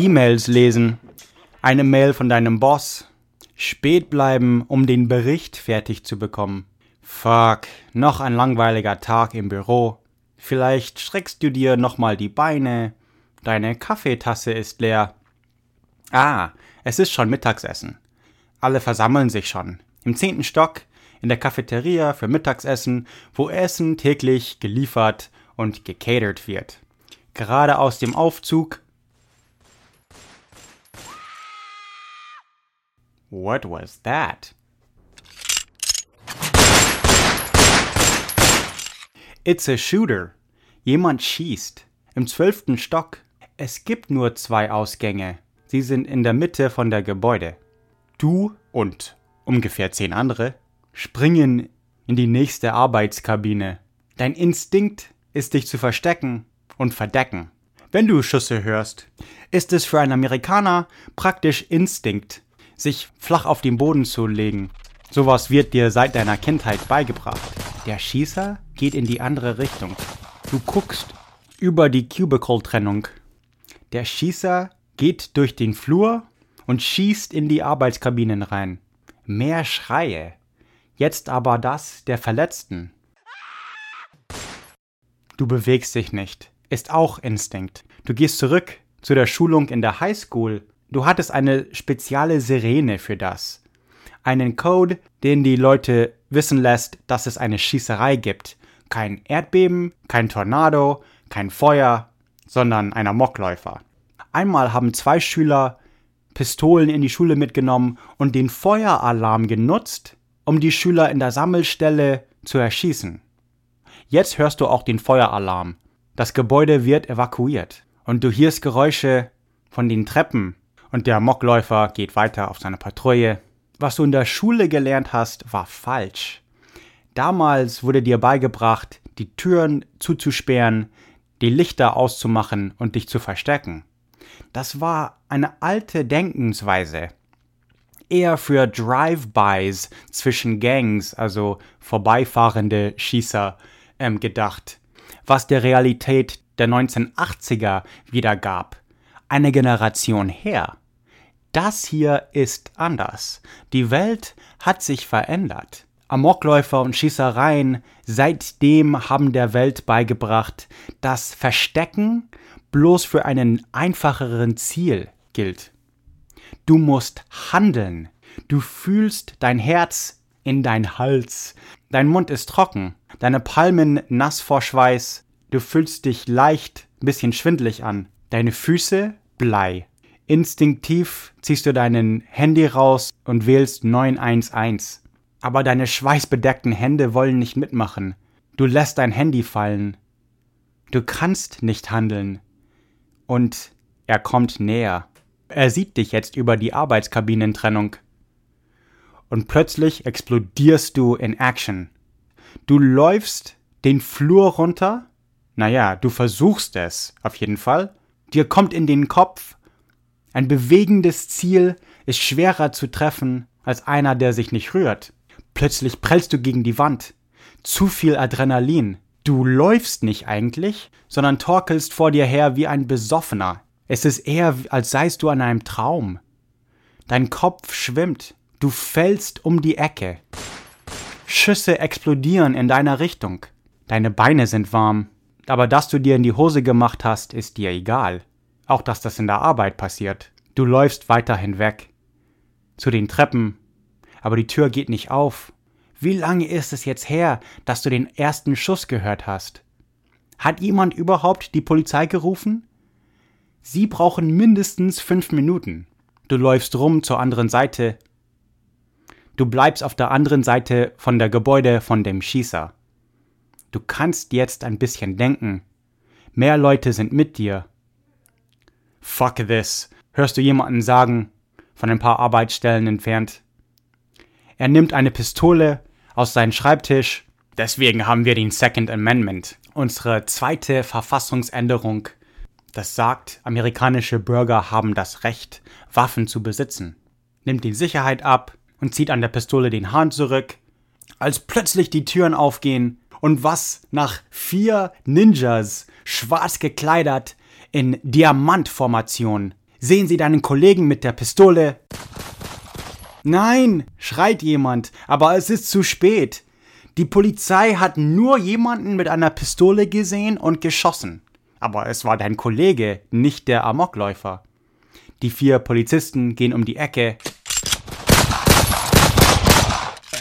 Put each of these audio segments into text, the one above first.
E-Mails lesen, eine Mail von deinem Boss, spät bleiben, um den Bericht fertig zu bekommen. Fuck, noch ein langweiliger Tag im Büro. Vielleicht streckst du dir nochmal die Beine. Deine Kaffeetasse ist leer. Ah, es ist schon Mittagsessen. Alle versammeln sich schon. Im zehnten Stock, in der Cafeteria für Mittagsessen, wo Essen täglich geliefert und gecatert wird. Gerade aus dem Aufzug What was that? It's a shooter. Jemand schießt. Im zwölften Stock. Es gibt nur zwei Ausgänge. Sie sind in der Mitte von der Gebäude. Du und ungefähr zehn andere springen in die nächste Arbeitskabine. Dein Instinkt ist dich zu verstecken und verdecken. Wenn du Schüsse hörst, ist es für einen Amerikaner praktisch Instinkt, sich flach auf den Boden zu legen. Sowas wird dir seit deiner Kindheit beigebracht. Der Schießer geht in die andere Richtung. Du guckst über die Cubicle-Trennung. Der Schießer geht durch den Flur und schießt in die Arbeitskabinen rein. Mehr Schreie. Jetzt aber das der Verletzten. Du bewegst dich nicht. Ist auch Instinkt. Du gehst zurück zu der Schulung in der Highschool Du hattest eine spezielle Sirene für das. Einen Code, den die Leute wissen lässt, dass es eine Schießerei gibt. Kein Erdbeben, kein Tornado, kein Feuer, sondern ein Amokläufer. Einmal haben zwei Schüler Pistolen in die Schule mitgenommen und den Feueralarm genutzt, um die Schüler in der Sammelstelle zu erschießen. Jetzt hörst du auch den Feueralarm. Das Gebäude wird evakuiert und du hörst Geräusche von den Treppen und der Mockläufer geht weiter auf seine Patrouille. Was du in der Schule gelernt hast, war falsch. Damals wurde dir beigebracht, die Türen zuzusperren, die Lichter auszumachen und dich zu verstecken. Das war eine alte Denkensweise. Eher für Drive-bys zwischen Gangs, also vorbeifahrende Schießer, ähm, gedacht, was der Realität der 1980er wiedergab. Eine Generation her. Das hier ist anders. Die Welt hat sich verändert. Amokläufer und Schießereien seitdem haben der Welt beigebracht, dass Verstecken bloß für einen einfacheren Ziel gilt. Du musst handeln. Du fühlst dein Herz in dein Hals. Dein Mund ist trocken. Deine Palmen nass vor Schweiß. Du fühlst dich leicht, bisschen schwindlig an. Deine Füße Blei. Instinktiv ziehst du dein Handy raus und wählst 911. Aber deine schweißbedeckten Hände wollen nicht mitmachen. Du lässt dein Handy fallen. Du kannst nicht handeln. Und er kommt näher. Er sieht dich jetzt über die Arbeitskabinentrennung. Und plötzlich explodierst du in Action. Du läufst den Flur runter. Naja, du versuchst es, auf jeden Fall. Dir kommt in den Kopf, ein bewegendes Ziel ist schwerer zu treffen als einer, der sich nicht rührt. Plötzlich prellst du gegen die Wand. Zu viel Adrenalin. Du läufst nicht eigentlich, sondern torkelst vor dir her wie ein Besoffener. Es ist eher, als seist du an einem Traum. Dein Kopf schwimmt. Du fällst um die Ecke. Schüsse explodieren in deiner Richtung. Deine Beine sind warm. Aber dass du dir in die Hose gemacht hast, ist dir egal. Auch dass das in der Arbeit passiert. Du läufst weiter hinweg. Zu den Treppen. Aber die Tür geht nicht auf. Wie lange ist es jetzt her, dass du den ersten Schuss gehört hast? Hat jemand überhaupt die Polizei gerufen? Sie brauchen mindestens fünf Minuten. Du läufst rum zur anderen Seite. Du bleibst auf der anderen Seite von der Gebäude von dem Schießer. Du kannst jetzt ein bisschen denken. Mehr Leute sind mit dir. Fuck this, hörst du jemanden sagen, von ein paar Arbeitsstellen entfernt. Er nimmt eine Pistole aus seinem Schreibtisch. Deswegen haben wir den Second Amendment, unsere zweite Verfassungsänderung. Das sagt, amerikanische Bürger haben das Recht, Waffen zu besitzen. Nimmt die Sicherheit ab und zieht an der Pistole den Hahn zurück, als plötzlich die Türen aufgehen und was nach vier Ninjas, schwarz gekleidert, in Diamantformation. Sehen Sie deinen Kollegen mit der Pistole? Nein, schreit jemand, aber es ist zu spät. Die Polizei hat nur jemanden mit einer Pistole gesehen und geschossen. Aber es war dein Kollege, nicht der Amokläufer. Die vier Polizisten gehen um die Ecke.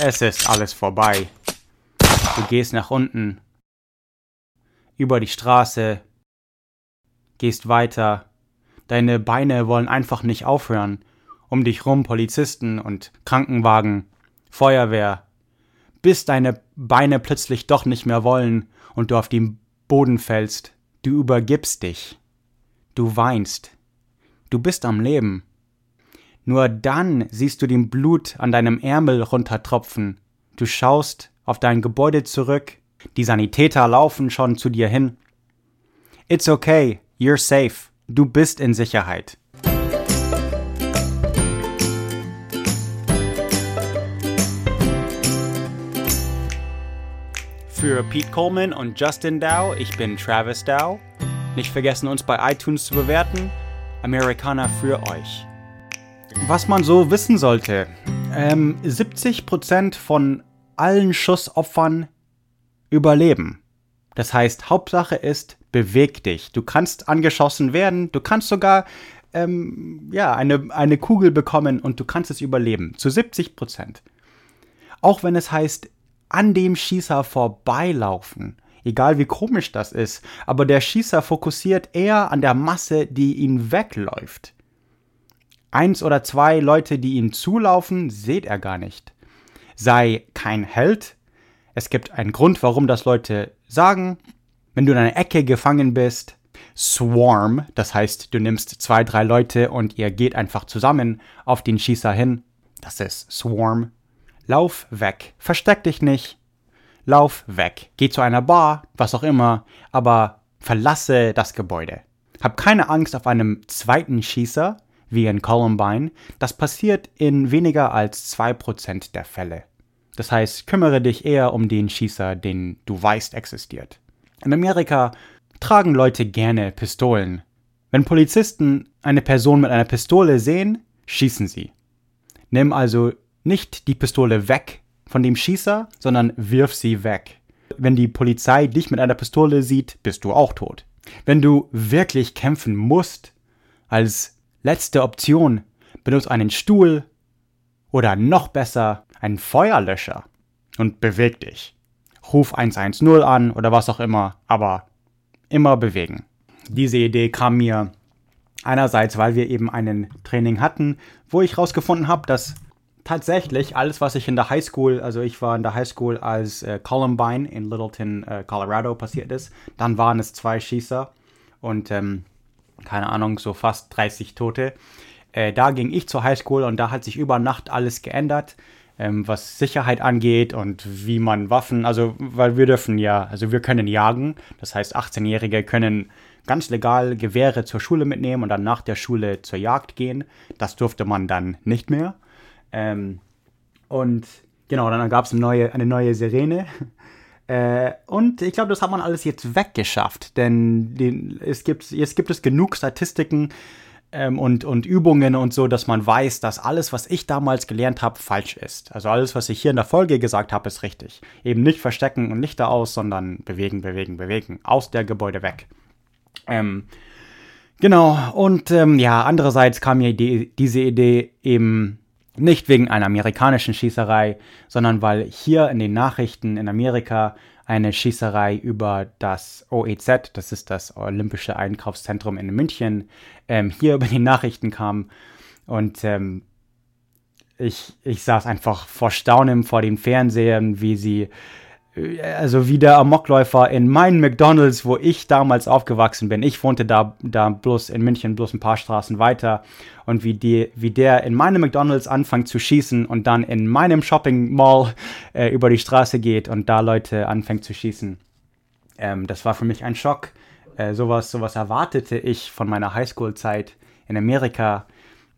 Es ist alles vorbei. Du gehst nach unten, über die Straße, gehst weiter. Deine Beine wollen einfach nicht aufhören. Um dich rum Polizisten und Krankenwagen, Feuerwehr, bis deine Beine plötzlich doch nicht mehr wollen und du auf den Boden fällst. Du übergibst dich. Du weinst. Du bist am Leben. Nur dann siehst du den Blut an deinem Ärmel runtertropfen. Du schaust auf dein Gebäude zurück. Die Sanitäter laufen schon zu dir hin. It's okay, you're safe. Du bist in Sicherheit. Für Pete Coleman und Justin Dow, ich bin Travis Dow. Nicht vergessen, uns bei iTunes zu bewerten. Amerikaner für euch. Was man so wissen sollte. Ähm, 70% von allen Schussopfern überleben. Das heißt, Hauptsache ist, beweg dich. Du kannst angeschossen werden, du kannst sogar ähm, ja, eine, eine Kugel bekommen und du kannst es überleben. Zu 70% Auch wenn es heißt, an dem Schießer vorbeilaufen. Egal wie komisch das ist, aber der Schießer fokussiert eher an der Masse, die ihn wegläuft. Eins oder zwei Leute, die ihm zulaufen, seht er gar nicht. Sei kein Held. Es gibt einen Grund, warum das Leute sagen. Wenn du in einer Ecke gefangen bist, Swarm, das heißt, du nimmst zwei, drei Leute und ihr geht einfach zusammen auf den Schießer hin. Das ist Swarm. Lauf weg. Versteck dich nicht. Lauf weg. Geh zu einer Bar, was auch immer, aber verlasse das Gebäude. Hab keine Angst auf einem zweiten Schießer, wie in Columbine. Das passiert in weniger als 2% der Fälle. Das heißt, kümmere dich eher um den Schießer, den du weißt existiert. In Amerika tragen Leute gerne Pistolen. Wenn Polizisten eine Person mit einer Pistole sehen, schießen sie. Nimm also nicht die Pistole weg von dem Schießer, sondern wirf sie weg. Wenn die Polizei dich mit einer Pistole sieht, bist du auch tot. Wenn du wirklich kämpfen musst, als letzte Option, benutze einen Stuhl oder noch besser einen Feuerlöscher und beweg dich. Ruf 110 an oder was auch immer, aber immer bewegen. Diese Idee kam mir einerseits, weil wir eben einen Training hatten, wo ich herausgefunden habe, dass tatsächlich alles, was ich in der Highschool, also ich war in der Highschool, als äh, Columbine in Littleton, äh, Colorado passiert ist, dann waren es zwei Schießer und ähm, keine Ahnung, so fast 30 Tote. Äh, da ging ich zur Highschool und da hat sich über Nacht alles geändert, ähm, was Sicherheit angeht und wie man Waffen, also weil wir dürfen ja, also wir können jagen, das heißt 18-Jährige können ganz legal Gewehre zur Schule mitnehmen und dann nach der Schule zur Jagd gehen. Das durfte man dann nicht mehr. Ähm, und genau, dann gab es eine neue, eine neue Sirene. Äh, und ich glaube, das hat man alles jetzt weggeschafft, denn den, es gibt, jetzt gibt es genug Statistiken ähm, und, und Übungen und so, dass man weiß, dass alles, was ich damals gelernt habe, falsch ist. Also alles, was ich hier in der Folge gesagt habe, ist richtig. Eben nicht verstecken und Lichter aus, sondern bewegen, bewegen, bewegen. Aus der Gebäude weg. Ähm, genau, und ähm, ja, andererseits kam mir die, diese Idee eben Nicht wegen einer amerikanischen Schießerei, sondern weil hier in den Nachrichten in Amerika eine Schießerei über das OEZ, das ist das Olympische Einkaufszentrum in München, ähm, hier über die Nachrichten kam. Und ähm, ich, ich saß einfach vor Staunen vor den Fernsehern, wie sie also wie der Amokläufer in meinen McDonalds, wo ich damals aufgewachsen bin. Ich wohnte da, da bloß in München, bloß ein paar Straßen weiter. Und wie, die, wie der in meinem McDonalds anfängt zu schießen und dann in meinem Shopping Mall äh, über die Straße geht und da Leute anfängt zu schießen. Ähm, das war für mich ein Schock. Äh, sowas, sowas erwartete ich von meiner Highschool-Zeit in Amerika,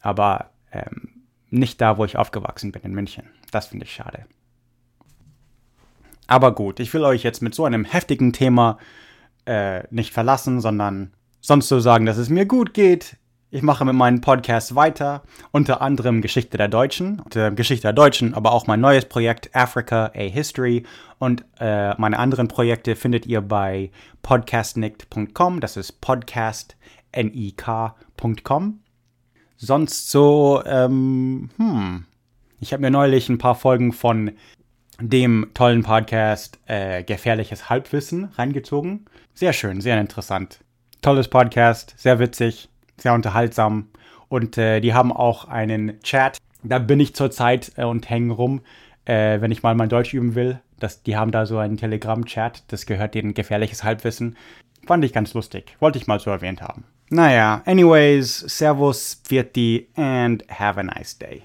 aber ähm, nicht da, wo ich aufgewachsen bin, in München. Das finde ich schade. Aber gut, ich will euch jetzt mit so einem heftigen Thema äh, nicht verlassen, sondern sonst so sagen, dass es mir gut geht. Ich mache mit meinem Podcast weiter, unter anderem Geschichte der Deutschen, äh, Geschichte der Deutschen, aber auch mein neues Projekt Africa A History und äh, meine anderen Projekte findet ihr bei podcastnicked.com, das ist podcastnik.com. Sonst so, ähm, hm, ich habe mir neulich ein paar Folgen von dem tollen Podcast äh, Gefährliches Halbwissen reingezogen. Sehr schön, sehr interessant. Tolles Podcast, sehr witzig, sehr unterhaltsam. Und äh, die haben auch einen Chat. Da bin ich zurzeit äh, und hängen rum, äh, wenn ich mal mein Deutsch üben will. Das, die haben da so einen Telegram-Chat, das gehört denen Gefährliches Halbwissen. Fand ich ganz lustig. Wollte ich mal so erwähnt haben. Naja, anyways, Servus, Vierti and have a nice day.